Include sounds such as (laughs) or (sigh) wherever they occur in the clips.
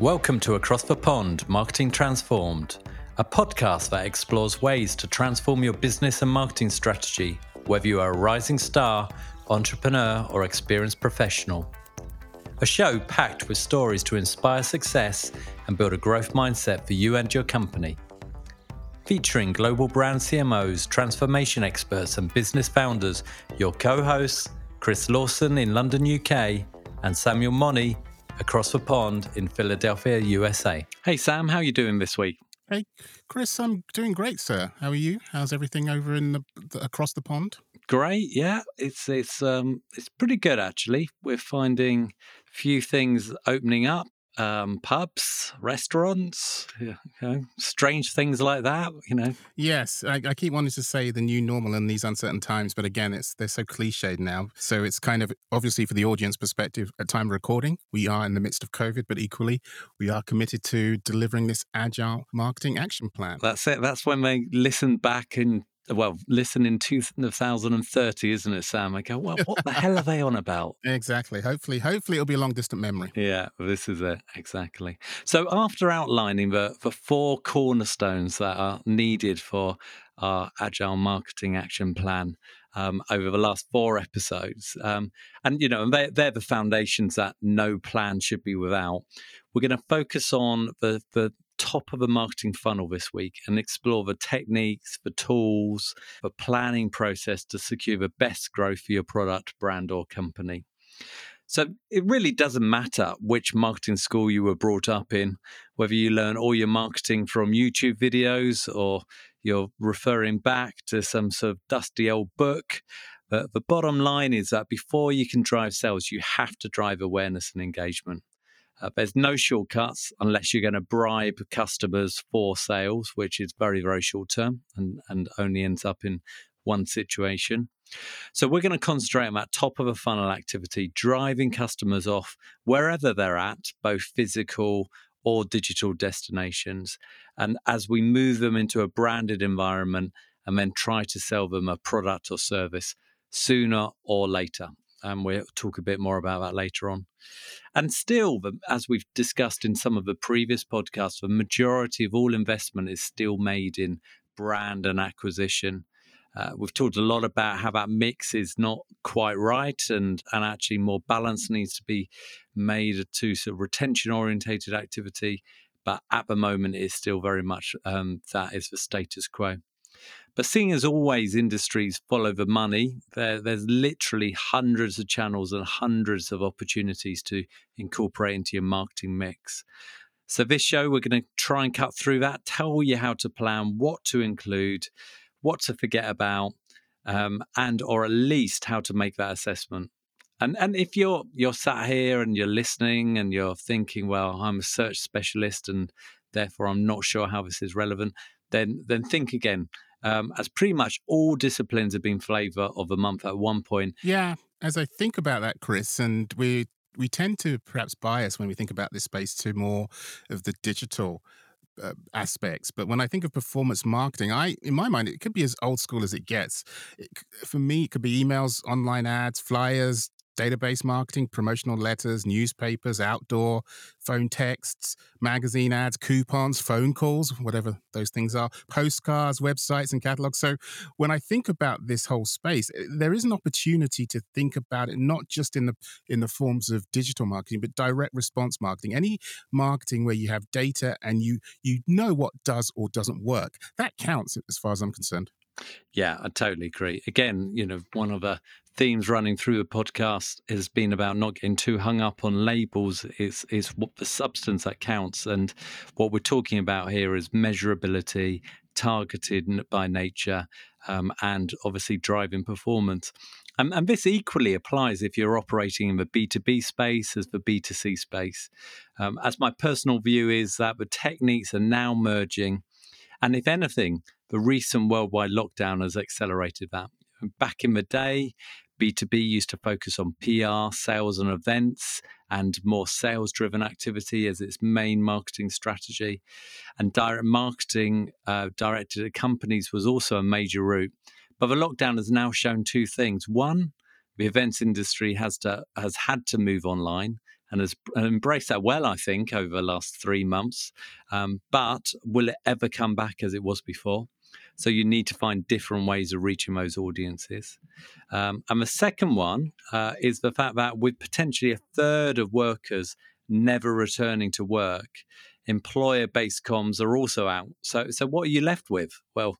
Welcome to Across the Pond Marketing Transformed, a podcast that explores ways to transform your business and marketing strategy, whether you are a rising star, entrepreneur, or experienced professional. A show packed with stories to inspire success and build a growth mindset for you and your company. Featuring global brand CMOs, transformation experts, and business founders, your co hosts, Chris Lawson in London, UK, and Samuel Monnie across the pond in Philadelphia, USA. Hey, Sam, how are you doing this week? Hey, Chris, I'm doing great, sir. How are you? How's everything over in the, the across the pond? Great, yeah. It's it's um it's pretty good actually. We're finding a few things opening up um, pubs, restaurants, you know, strange things like that. You know. Yes, I, I, keep wanting to say the new normal in these uncertain times, but again, it's they're so cliched now. So it's kind of obviously for the audience perspective at time of recording, we are in the midst of COVID, but equally we are committed to delivering this agile marketing action plan. That's it. That's when they listen back and well, listen in 2030, isn't it, Sam? I go, well, what the hell are they on about? (laughs) Exactly. Hopefully, hopefully it'll be a long distant memory. Yeah, this is it. Exactly. So after outlining the, the four cornerstones that are needed for our agile marketing action plan um, over the last four episodes, um, and you know, they're, they're the foundations that no plan should be without. We're going to focus on the the top of the marketing funnel this week and explore the techniques, the tools, the planning process to secure the best growth for your product, brand, or company. So it really doesn't matter which marketing school you were brought up in, whether you learn all your marketing from YouTube videos or you're referring back to some sort of dusty old book. But the bottom line is that before you can drive sales, you have to drive awareness and engagement. Uh, there's no shortcuts unless you're going to bribe customers for sales, which is very, very short term and, and only ends up in one situation. So we're going to concentrate on that top of a funnel activity, driving customers off wherever they're at, both physical or digital destinations. And as we move them into a branded environment and then try to sell them a product or service sooner or later and we'll talk a bit more about that later on. And still, as we've discussed in some of the previous podcasts, the majority of all investment is still made in brand and acquisition. Uh, we've talked a lot about how that mix is not quite right and, and actually more balance needs to be made to sort of retention orientated activity. But at the moment, it's still very much um, that is the status quo. But seeing as always industries follow the money, there, there's literally hundreds of channels and hundreds of opportunities to incorporate into your marketing mix. So, this show, we're going to try and cut through that, tell you how to plan, what to include, what to forget about, um, and or at least how to make that assessment. And and if you're you're sat here and you're listening and you're thinking, well, I'm a search specialist and therefore I'm not sure how this is relevant, then then think again um, as pretty much all disciplines have been flavor of the month at one point. Yeah, as I think about that, Chris, and we we tend to perhaps bias when we think about this space to more of the digital uh, aspects. But when I think of performance marketing, I, in my mind, it could be as old school as it gets. It, for me, it could be emails, online ads, flyers, database marketing, promotional letters, newspapers, outdoor, phone texts, magazine ads, coupons, phone calls, whatever those things are, postcards, websites, and catalogs. So when I think about this whole space, eh, there is an opportunity to think about it not just in the in the forms of digital marketing, but direct response marketing. Any marketing where you have data and you you know what does or doesn't work, that counts as far as I'm concerned. Yeah, I totally agree. Again, you know, one of the themes running through the podcast has been about not getting too hung up on labels. It's is what the substance that counts, and what we're talking about here is measurability, targeted by nature, um, and obviously driving performance. And, and, this equally applies if you're operating in the B2B space as the B2C space. Um, as my personal view is that the techniques are now merging. And if anything, the recent worldwide lockdown has accelerated that. Back in the day, B2B used to focus on PR, sales, and events, and more sales driven activity as its main marketing strategy. And direct marketing uh, directed at companies was also a major route. But the lockdown has now shown two things. One, the events industry has to has had to move online and has embraced that well, I think, over the last three months. Um, but will it ever come back as it was before? So you need to find different ways of reaching those audiences. Um, and the second one uh, is the fact that with potentially a third of workers never returning to work, employer-based comms are also out. So, so what are you left with? Well,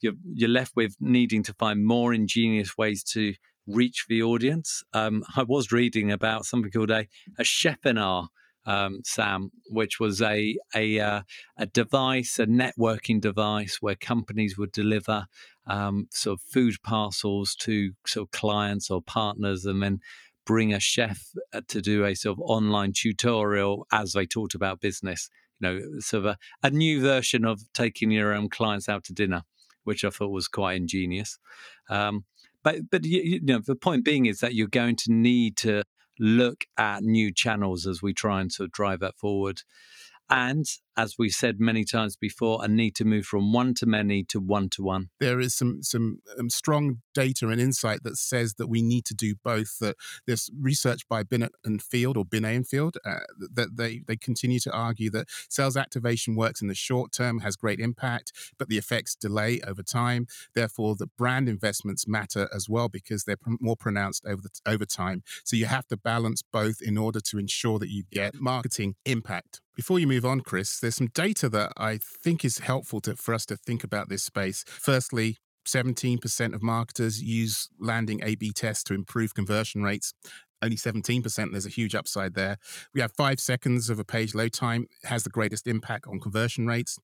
you're you're left with needing to find more ingenious ways to reach the audience. Um, I was reading about something called a a Chefinar, um, Sam, which was a a uh, a device, a networking device where companies would deliver um, sort of food parcels to sort of clients or partners, and then bring a chef uh, to do a sort of online tutorial as they talked about business. You know, sort of a, a new version of taking your own clients out to dinner, which I thought was quite ingenious. Um, but but you, you know, the point being is that you're going to need to look at new channels as we try and sort of drive that forward. And as we've said many times before, a need to move from one to many to one to one. There is some some um, strong data and insight that says that we need to do both. That there's research by Binet and Field or Binet and Field uh, that they they continue to argue that sales activation works in the short term, has great impact, but the effects delay over time. Therefore, the brand investments matter as well because they're more pronounced over the, over time. So you have to balance both in order to ensure that you get marketing impact. Before you move on, Chris, there's some data that I think is helpful to, for us to think about this space. Firstly, 17% of marketers use landing A B tests to improve conversion rates. Only 17%, there's a huge upside there. We have five seconds of a page load time, has the greatest impact on conversion rates.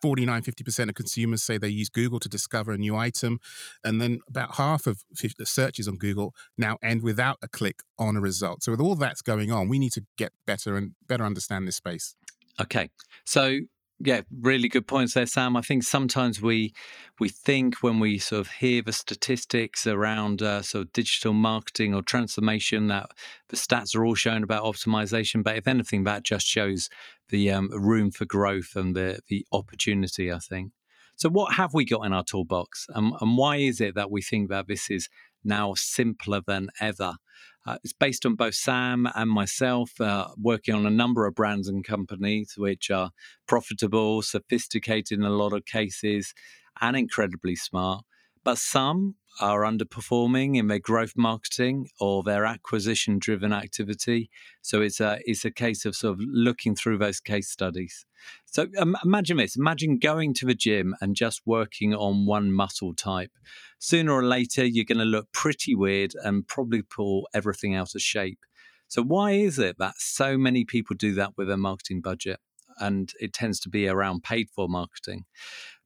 49 50% of consumers say they use google to discover a new item and then about half of the searches on google now end without a click on a result so with all that's going on we need to get better and better understand this space okay so yeah, really good points there, Sam. I think sometimes we we think when we sort of hear the statistics around uh, sort of digital marketing or transformation that the stats are all showing about optimization, but if anything, that just shows the um, room for growth and the the opportunity. I think. So, what have we got in our toolbox, um, and why is it that we think that this is now simpler than ever? Uh, it's based on both Sam and myself uh, working on a number of brands and companies which are profitable, sophisticated in a lot of cases, and incredibly smart. But some are underperforming in their growth marketing or their acquisition driven activity. So it's a it's a case of sort of looking through those case studies. So um, imagine this: imagine going to the gym and just working on one muscle type. Sooner or later, you're going to look pretty weird and probably pull everything out of shape. So why is it that so many people do that with their marketing budget? And it tends to be around paid for marketing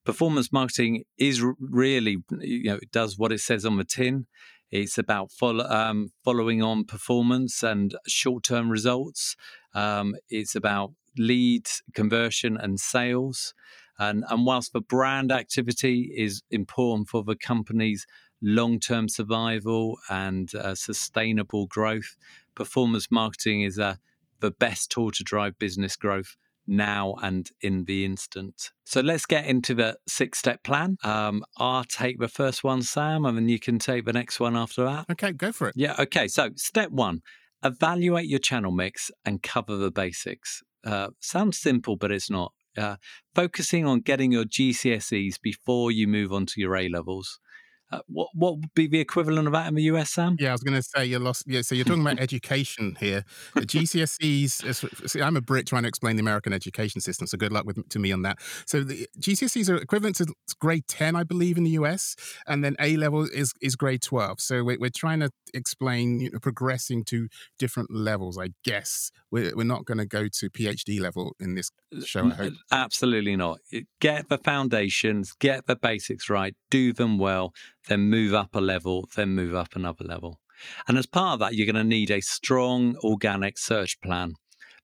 performance marketing is really, you know, it does what it says on the tin. It's about follow, um, following on performance and short term results. Um, it's about lead conversion and sales. And, and whilst the brand activity is important for the company's long term survival and uh, sustainable growth, performance marketing is uh, the best tool to drive business growth now and in the instant. So let's get into the six step plan. Um, I'll take the first one, Sam, and then you can take the next one after that. Okay, go for it. Yeah, okay. So, step one evaluate your channel mix and cover the basics. Uh, sounds simple, but it's not. Uh, focusing on getting your GCSEs before you move on to your A levels. Uh, what what would be the equivalent of that in the US, Sam? Yeah, I was going to say you lost. Yeah, so you're talking about (laughs) education here. The GCSEs. See, I'm a Brit trying to explain the American education system, so good luck with to me on that. So the GCSEs are equivalent to grade 10, I believe, in the US, and then A level is is grade 12. So we're, we're trying to explain you know, progressing to different levels. I guess we're we're not going to go to PhD level in this show. I hope. Absolutely not. Get the foundations, get the basics right, do them well then move up a level, then move up another level. And as part of that, you're going to need a strong organic search plan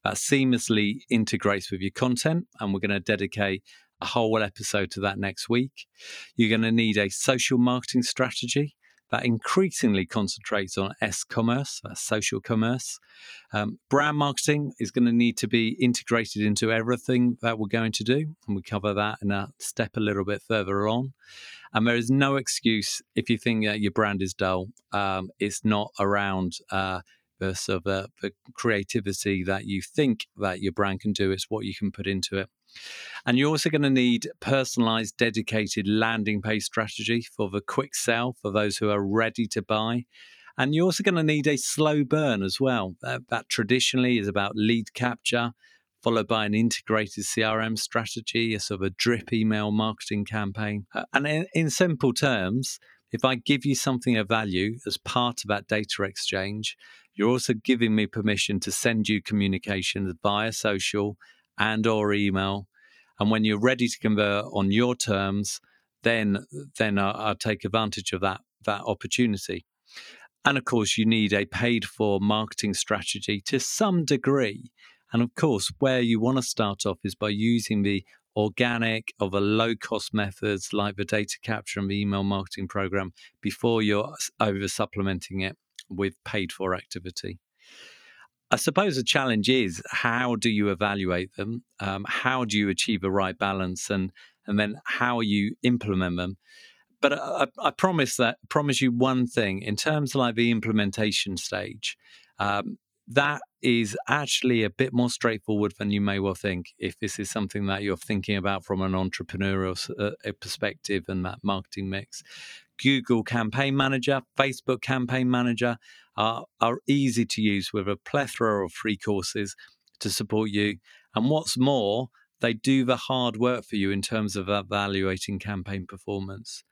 that seamlessly integrates with your content. And we're going to dedicate a whole episode to that next week. You're going to need a social marketing strategy that increasingly concentrates on S commerce, social commerce. Um, brand marketing is going to need to be integrated into everything that we're going to do. And we cover that in a step a little bit further on. And there is no excuse if you think that your brand is dull. Um, it's not around uh, purpose of uh, the creativity that you think that your brand can do. It's what you can put into it. And you're also going to need personalized, dedicated landing page strategy for the quick sell for those who are ready to buy. And you're also going to need a slow burn as well. That, that traditionally is about lead capture, followed by an integrated CRM strategy, a sort of a drip email marketing campaign. Uh, and in, in simple terms, if I give you something of value as part of that data exchange, you're also giving me permission to send you communications via social and or email. And when you're ready to convert on your terms, then then I'll, I'll take advantage of that that opportunity. And of course, you need a paid for marketing strategy to some degree. And of course, where you want to start off is by using the organic of a low cost methods like the data capture and the email marketing program before you're over supplementing it with paid for activity. I suppose the challenge is how do you evaluate them? Um, how do you achieve a right balance, and and then how you implement them? But I, I promise that promise you one thing in terms of like the implementation stage. Um, that is actually a bit more straightforward than you may well think if this is something that you're thinking about from an entrepreneurial uh, perspective and that marketing mix. Google Campaign Manager, Facebook Campaign Manager are, are easy to use with a plethora of free courses to support you. And what's more, they do the hard work for you in terms of evaluating campaign performance.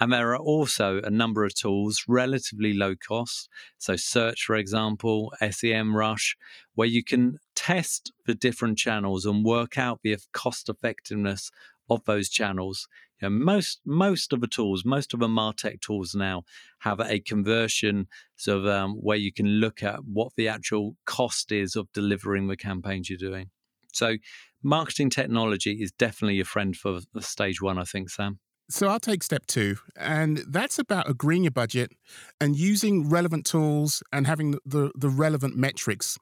And there are also a number of tools, relatively low cost. So, Search, for example, SEMrush, where you can test the different channels and work out the cost effectiveness of those channels. You know, most most of the tools, most of the Martech tools now have a conversion sort of um, where you can look at what the actual cost is of delivering the campaigns you're doing. So, marketing technology is definitely a friend for stage one, I think, Sam. So I'll take step two, and that's about agreeing your budget and using relevant tools and having the, the relevant metrics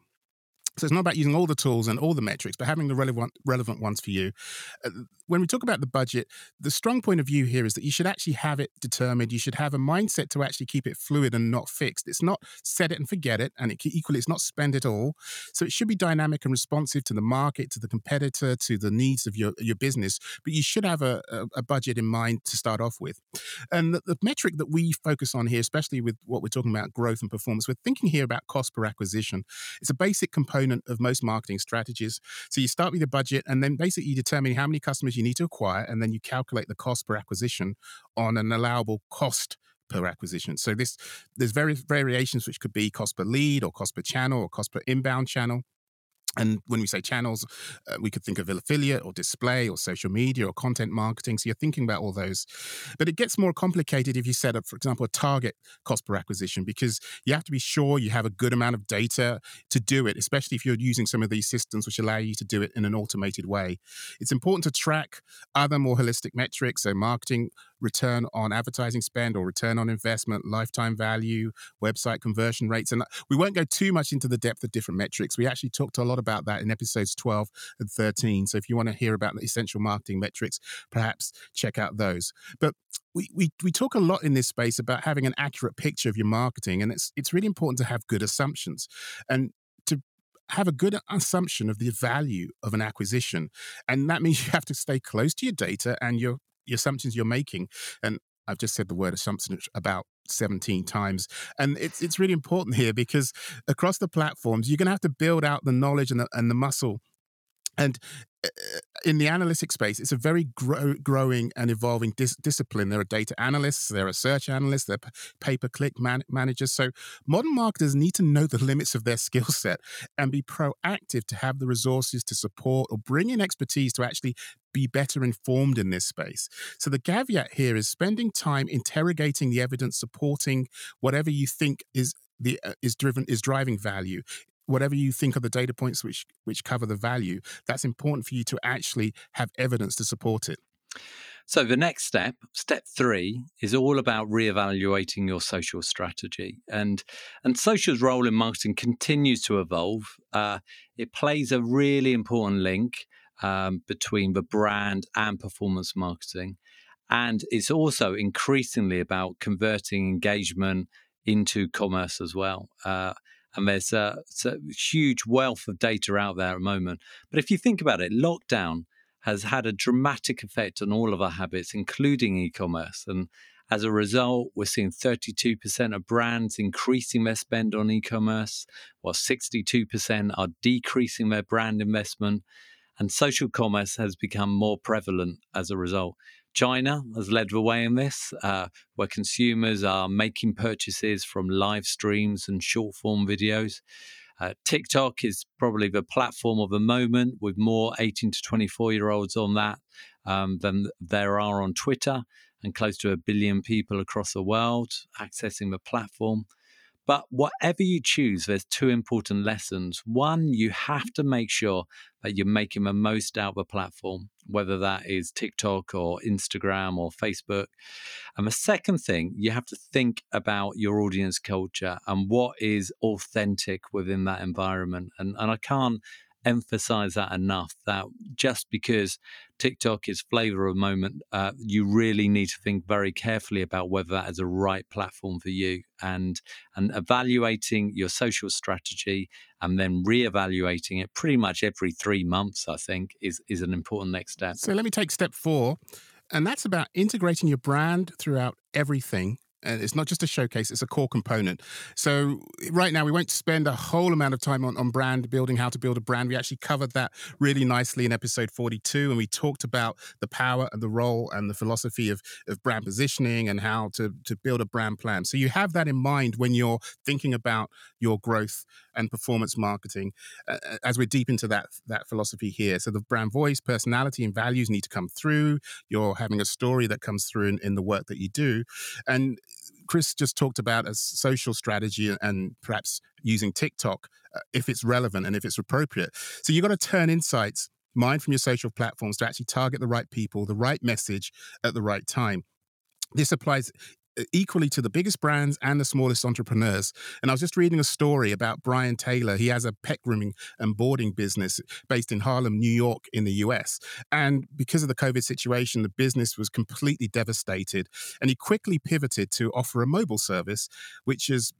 so it's not about using all the tools and all the metrics, but having the relevant relevant ones for you. Uh, when we talk about the budget, the strong point of view here is that you should actually have it determined. You should have a mindset to actually keep it fluid and not fixed. It's not set it and forget it, and it equally it's not spend it all. So it should be dynamic and responsive to the market, to the competitor, to the needs of your your business. But you should have a, a, a budget in mind to start off with. And the, the metric that we focus on here, especially with what we're talking about growth and performance, we're thinking here about cost per acquisition. It's a basic component component of most marketing strategies. So you start with your budget and then basically you determine how many customers you need to acquire and then you calculate the cost per acquisition on an allowable cost per acquisition. So this there's various variations which could be cost per lead or cost per channel or cost per inbound channel. And when we say channels, uh, we could think of affiliate or display or social media or content marketing. So you're thinking about all those. But it gets more complicated if you set up, for example, a target cost per acquisition, because you have to be sure you have a good amount of data to do it, especially if you're using some of these systems which allow you to do it in an automated way. It's important to track other more holistic metrics, so marketing return on advertising spend or return on investment, lifetime value, website conversion rates. And uh, we won't go too much into the depth of different metrics. We actually talked a lot about that in episodes 12 and 13. So if you want to hear about the essential marketing metrics, perhaps check out those. But we, we, we talk a lot in this space about having an accurate picture of your marketing, and it's it's really important to have good assumptions. And to have a good assumption of the value of an acquisition. And that means (laughs) you have to stay close to your data and your the assumptions you're making. And I've just said the word assumption about 17 times. And it's it's really important here because across the platforms, you're going to have to build out the knowledge and the, and the muscle and uh, in the analytic space, it's a very grow, growing and evolving dis- discipline. There are data analysts, there are search analysts, there are pay per click man- managers. So modern marketers need to know the (laughs) limits of their skill set and be proactive to have the resources to support or bring in expertise to actually be better informed in this space. So the caveat here is spending time interrogating the evidence supporting whatever you think is the uh, is driven is driving value whatever you think are the data points which which cover the value that's important for you to actually have evidence to support it. So the next step step 3 is all about reevaluating your social strategy. And and social's role in marketing continues to evolve. Uh, it plays a really important link um, between the brand and performance marketing. And it's also increasingly about converting engagement into commerce as well. Uh, and there's a, a, huge wealth of data out there at the moment. But if you think about it, lockdown has had a dramatic effect on all of our habits, including e commerce. And as a result, we're seeing 32% of brands increasing their spend on e commerce, while 62% are decreasing their brand investment. And social commerce has become more prevalent as a result. China has led the way in this, uh, where consumers are making purchases from live streams and short form videos. Uh, TikTok is probably the platform of the moment, with more 18 to 24 year olds on that um, than there are on Twitter, and close to a billion people across the world accessing the platform. But whatever you choose, there's two important lessons. One, you have to make sure that you're making the most out of the platform, whether that is TikTok or Instagram or Facebook. And the second thing, you have to think about your audience culture and what is authentic within that environment. And, and I can't emphasize that enough that just because TikTok is flavor of moment, uh, you really need to think very carefully about whether that is a right platform for you and and evaluating your social strategy and then reevaluating it pretty much every three months, I think, is is an important next step. So let me take step four. And that's about integrating your brand throughout everything and it's not just a showcase, it's a core component. So, right now, we won't spend a whole amount of time on, on brand building, how to build a brand. We actually covered that really nicely in episode 42, and we talked about the power and the role and the philosophy of, of brand positioning and how to, to build a brand plan. So, you have that in mind when you're thinking about your growth and performance marketing uh, uh as we're deep into that, that philosophy here. So, the brand voice, personality, and values need to come through. You're having a story that comes through in, in the work that you do. And Chris just talked about a social strategy and perhaps using TikTok uh, if it's relevant and if it's appropriate. So you've got to turn insights, mind from your social platforms to actually target the right people, the right message at the right time. This applies equally to the biggest brands and the smallest entrepreneurs. And I was just reading a story about Brian Taylor. He has a pet grooming and boarding business based in Harlem, New York, in the US. And because of the COVID situation, the business was completely devastated. And he quickly pivoted to offer a mobile service, which is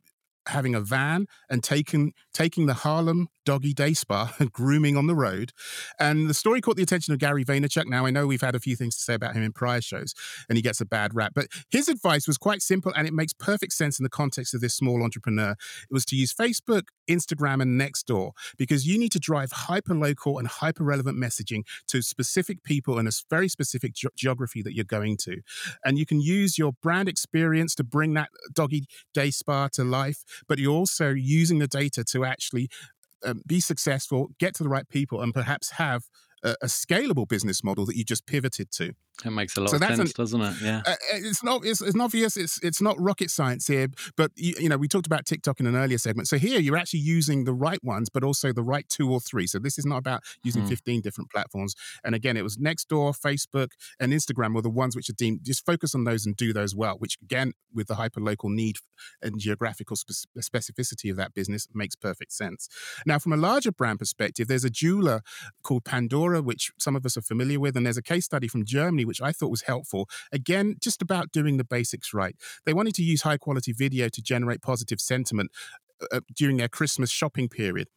having a van and taking taking the Harlem Doggy Day Spa (laughs) and grooming on the road. And the story caught the attention of Gary Vaynerchuk. Now I know we've had a few things to say about him in prior shows, and he gets a bad rap. But his advice was quite simple, and it makes perfect sense in the context of this small entrepreneur. It was to use Facebook, Instagram, and Nextdoor because you need to drive hyper local and hyper relevant messaging to specific people in a very specific ge- geography that you're going to, and you can use your brand experience to bring that Doggy Day Spa to life but you're also using the data to actually um, be successful, get to the right people, and perhaps have a, a scalable business model that you just pivoted to. It makes a lot so of sense, an, doesn't it? Yeah. Uh, it's not. It's, it's obvious. It's it's not rocket science here. But you, you, know, we talked about TikTok in an earlier segment. So here, you're actually using the right ones, but also the right two or three. So this is not about using hmm. 15 different platforms. And again, it was Nextdoor, Facebook, and Instagram were the ones which are deemed. Just focus on those and do those well. Which again, with the hyper local need and geographical spe- specificity of that business, makes perfect sense. Now, from a larger brand perspective, there's a jeweler called Pandora, which some of us are familiar with, and there's a case study from Germany which I thought was helpful. Again, just about doing the basics right. They wanted to use high quality video to generate positive sentiment uh, uh, during their Christmas shopping period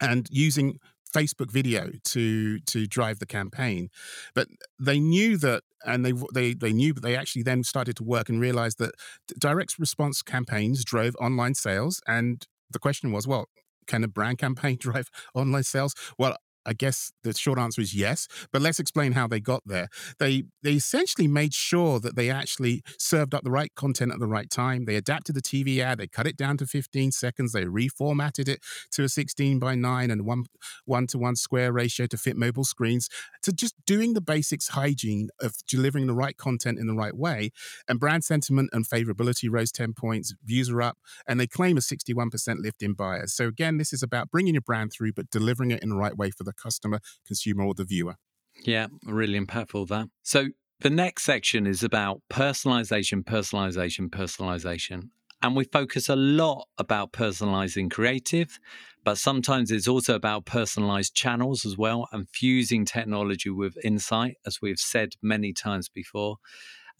and using Facebook video to to drive the campaign, but they knew that, and they they they knew, but they actually then started to work and realized that direct response campaigns drove online sales. And the question was, well, can a brand campaign (laughs) drive online sales? Well, I guess the short answer is yes, but let's explain how they got there. They they essentially made sure that they actually served up the right content at the right time. They adapted the TV ad, they cut it down to 15 seconds, they reformatted it to a 16 by 9 and one one to one square ratio to fit mobile screens. To just doing the basics hygiene of delivering the right content in the right way. And brand sentiment and favorability rose 10 points, views are up, and they claim a 61% lift in buyers. So again, this is about bringing your brand through, but delivering it in the right way for the customer, consumer, or the viewer. Yeah, really impactful that. So the next section is about personalization, personalization, personalization. And we focus a lot about personalizing creative, but sometimes it's also about personalized channels as well and fusing technology with insight, as we've said many times before.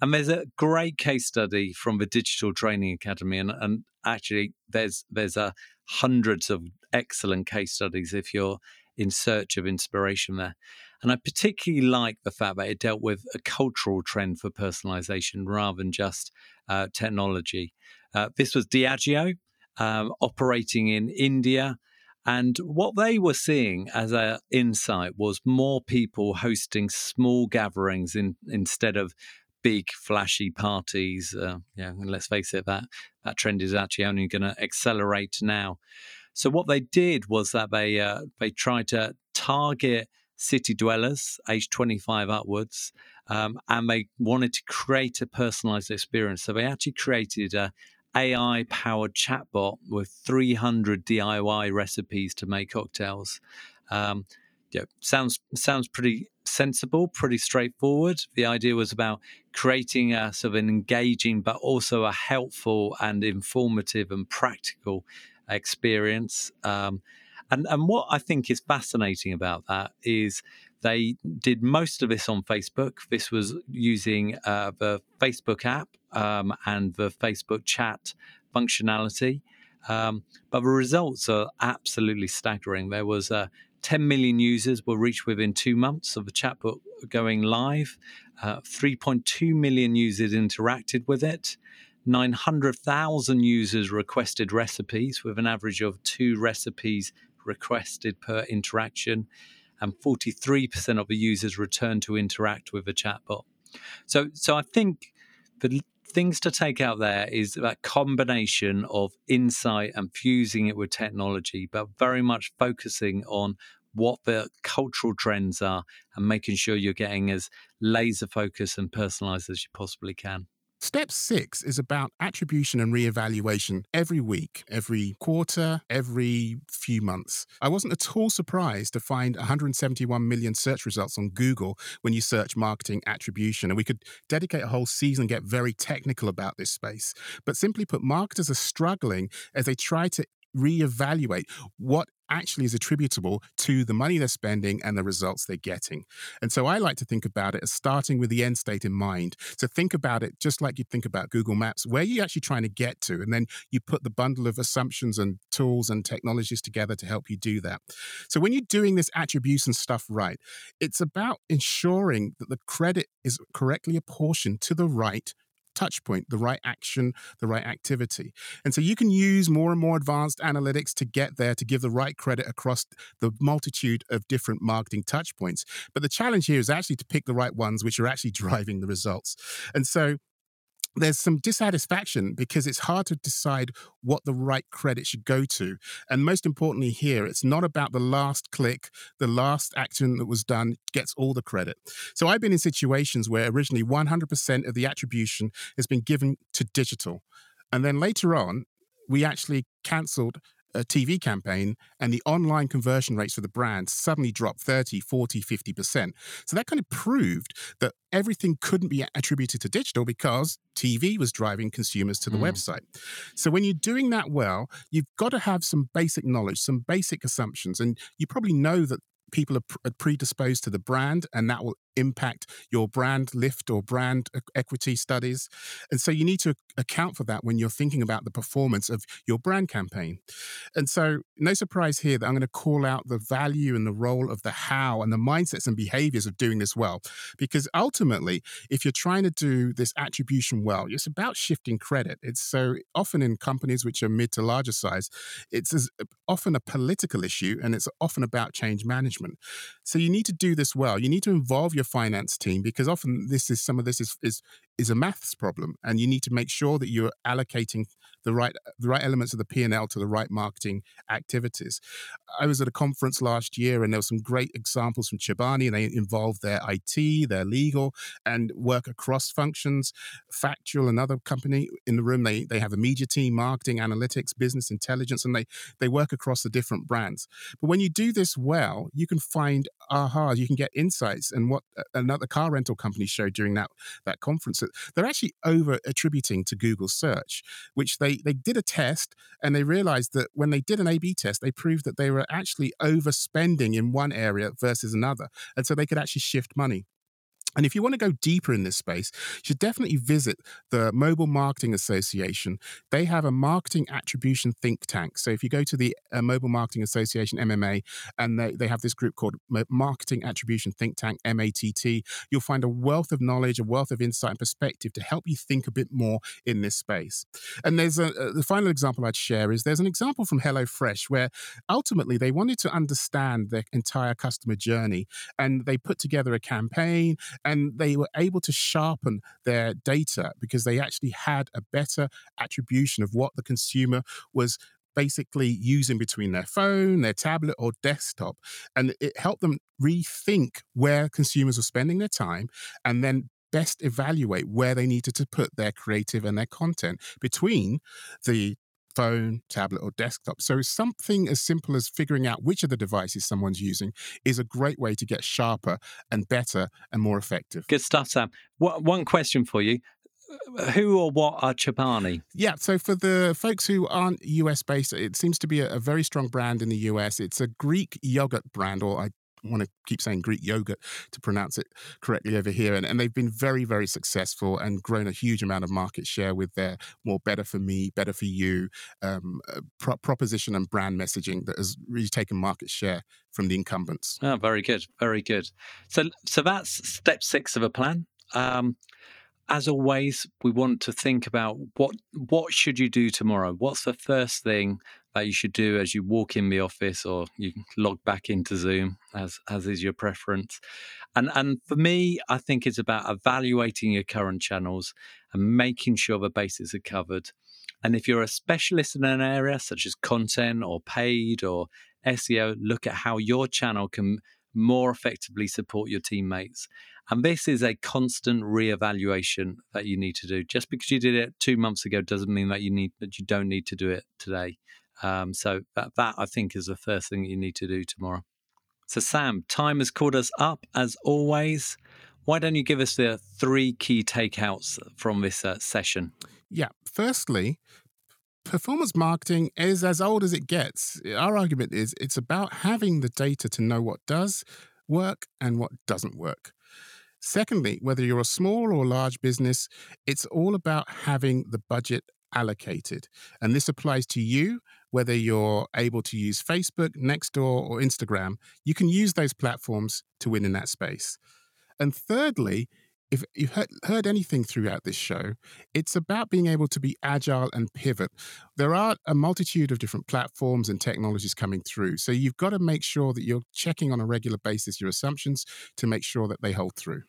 And there's a great case study from the Digital Training Academy, and, and actually there's there's a hundreds of excellent case studies if you're in search of inspiration there. And I particularly like the fact that it dealt with a cultural trend for personalization rather than just uh, technology. Uh, this was Diageo um, operating in India. And what they were seeing as an insight was more people hosting small gatherings in, instead of big flashy parties. Uh, yeah, let's face it, that that trend is actually only going to accelerate now. So what they did was that they uh, they tried to target city dwellers, aged 25 upwards, um, and they wanted to create a personalized experience. So they actually created a AI powered chatbot with 300 DIY recipes to make cocktails. Um, yeah, sounds sounds pretty sensible, pretty straightforward. The idea was about creating a sort of an engaging, but also a helpful and informative and practical experience. Um, and and what I think is fascinating about that is they did most of this on Facebook. This was using uh, the Facebook app um, and the Facebook chat functionality. Um, but the results are absolutely staggering. There was uh, 10 million users were reached within two months of the chatbot going live. Uh, 3.2 million users interacted with it. 900,000 users requested recipes with an average of two recipes requested per interaction, and 43% of the users returned to interact with the chatbot. So, so I think the things to take out there is that combination of insight and fusing it with technology, but very much focusing on what the cultural trends are and making sure you're getting as laser focused and personalized as you possibly can. Step six is about attribution and reevaluation every week, every quarter, every few months. I wasn't at all surprised to find 171 million search results on Google when you search marketing attribution. And we could dedicate a whole season and get very technical about this space. But simply put, marketers are struggling as they try to reevaluate what actually is attributable to the money they're spending and the results they're getting. And so I like to think about it as starting with the end state in mind. So think about it just like you think about Google Maps, where are you actually trying to get to? And then you put the bundle of assumptions and tools and technologies together to help you do that. So when you're doing this attribution stuff right, it's about ensuring that the credit is correctly apportioned to the right touch point, the right action, the right activity. And so you can use more and more advanced analytics to get there to give the right credit across the multitude of different marketing touch points. But the challenge here is actually to pick the right ones which are actually (laughs) driving the results. And so there's some dissatisfaction because it's hard to decide what the right credit should go to. And most importantly, here, it's not about the last click, the last action that was done gets all the credit. So I've been in situations where originally 100% of the attribution has been given to digital. And then later on, we actually cancelled a TV campaign and the online conversion rates for the brand suddenly dropped 30, 40, 50%. So that kind of proved that everything couldn't be attributed to digital because TV was driving consumers to the mm. website. So when you're doing that well, you've got to have some basic knowledge, some basic assumptions. And you probably know that people are predisposed to the brand and that will impact your brand lift or brand equity studies. And so you need to account for that when you're thinking about the performance of your brand campaign. And so, no surprise here that I'm going to call out the value and the role of the how and the mindsets and behaviors of doing this well. Because ultimately, if you're trying to do this attribution well, it's about shifting credit. It's so often in companies which are mid to larger size, it's as, uh, often a political issue and it's often about change management. So you need to do this well. You need to involve your finance team because often this is some of this is is is a maths problem and you need to make sure that you're allocating the right the right elements of the P&L to the right marketing activities. I was at a conference last year and there were some great examples from Chobani and they involved their IT, their legal and work across functions. Factual, another company in the room, they they have a media team, marketing, analytics, business intelligence and they they work across the different brands. But when you do this well, you can find aha, you can get insights and what uh, another car rental company showed during that that conference they're actually over attributing to Google search, which they, they did a test and they realized that when they did an A B test, they proved that they were actually overspending in one area versus another. And so they could actually shift money. And if you want to go deeper in this space, you should definitely visit the Mobile Marketing Association. They have a marketing attribution think tank. So if you go to the uh, Mobile Marketing Association, MMA, and they, they have this group called Marketing Attribution Think Tank, MATT, you'll find a wealth of knowledge, a wealth of insight and perspective to help you think a bit more in this space. And there's a, uh, the final example I'd share is there's an example from HelloFresh where ultimately they wanted to understand their entire customer journey and they put together a campaign and they were able to sharpen their data because they actually had a better attribution of what the consumer was basically using between their phone, their tablet, or desktop. And it helped them rethink where consumers were spending their time and then best evaluate where they needed to put their creative and their content between the phone, tablet, or desktop. So something as simple as figuring out which of the devices someone's using is a great way to get sharper and better and more effective. Good stuff, Sam. One question for you. Uh, who or what are Chobani? Yeah, so for the folks who aren't US based, it seems to be a, a very strong brand in the US. It's a Greek yogurt brand, or I want to keep saying Greek yogurt to pronounce it correctly over here. And, and they've been very, very successful and grown a huge amount of market share with their more better for me, better for you um, uh, pro- proposition and brand messaging that has really taken market share from the incumbents. Oh, very good. Very good. So, so that's step six of a plan. Um, as always, we want to think about what what should you do tomorrow. What's the first thing that you should do as you walk in the office, or you log back into Zoom, as as is your preference. And and for me, I think it's about evaluating your current channels and making sure the bases are covered. And if you're a specialist in an area such as content or paid or SEO, look at how your channel can more effectively support your teammates. And this is a constant re-evaluation that you need to do. Just because you did it two months ago doesn't mean that you need that you don't need to do it today. Um, so that that I think is the first thing you need to do tomorrow. So Sam, time has caught us up as always. Why don't you give us the three key takeouts from this uh, session? Yeah. Firstly, performance marketing is as old as it gets. Our argument is it's about having the data to know what does work and what doesn't work. Secondly, whether you're a small or large business, it's all about having the budget allocated. And this applies to you, whether you're able to use Facebook, Nextdoor, or Instagram. You can use those platforms to win in that space. And thirdly, if you've heard, heard, anything throughout this show, it's about being able to be agile and pivot. There are a multitude of different platforms and technologies coming through. So you've got to make sure that you're checking on a regular basis your assumptions to make sure that they hold through.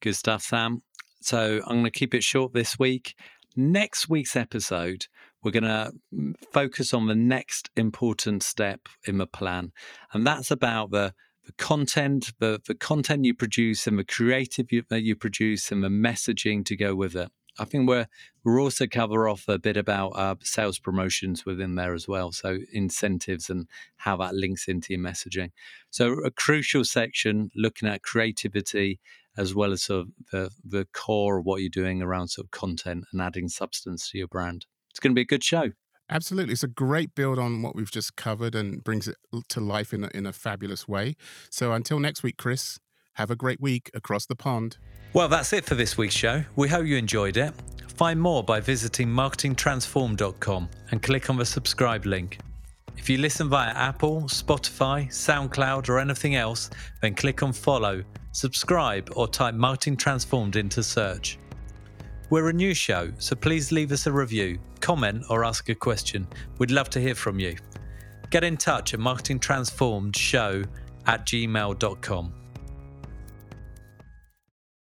Good stuff, Sam. So I'm going to keep it short this week. Next week's episode, we're going to mm, focus on the next important step in the plan, and that's about the the content, the, the content you produce and the creative you, that you produce and the messaging to go with it. I think we're we're also cover off a bit about uh, sales promotions within there as well, so incentives and how that links into your messaging. So a crucial section looking at creativity as well as sort of the the core of what you're doing around sort of content and adding substance to your brand. It's going to be a good show. Absolutely. It's a great build on what we've just covered and brings it to life in a, in a fabulous way. So until next week, Chris, have a great week across the pond. Well, that's it for this week's show. We hope you enjoyed it. Find more by visiting marketingtransform.com and click on the subscribe link. If you listen via Apple, Spotify, SoundCloud, or anything else, then click on follow, subscribe, or type Marketing Transformed into search. We're a new show, so please leave us a review, comment, or ask a question. We'd love to hear from you. Get in touch at marketingtransformedshow at gmail.com.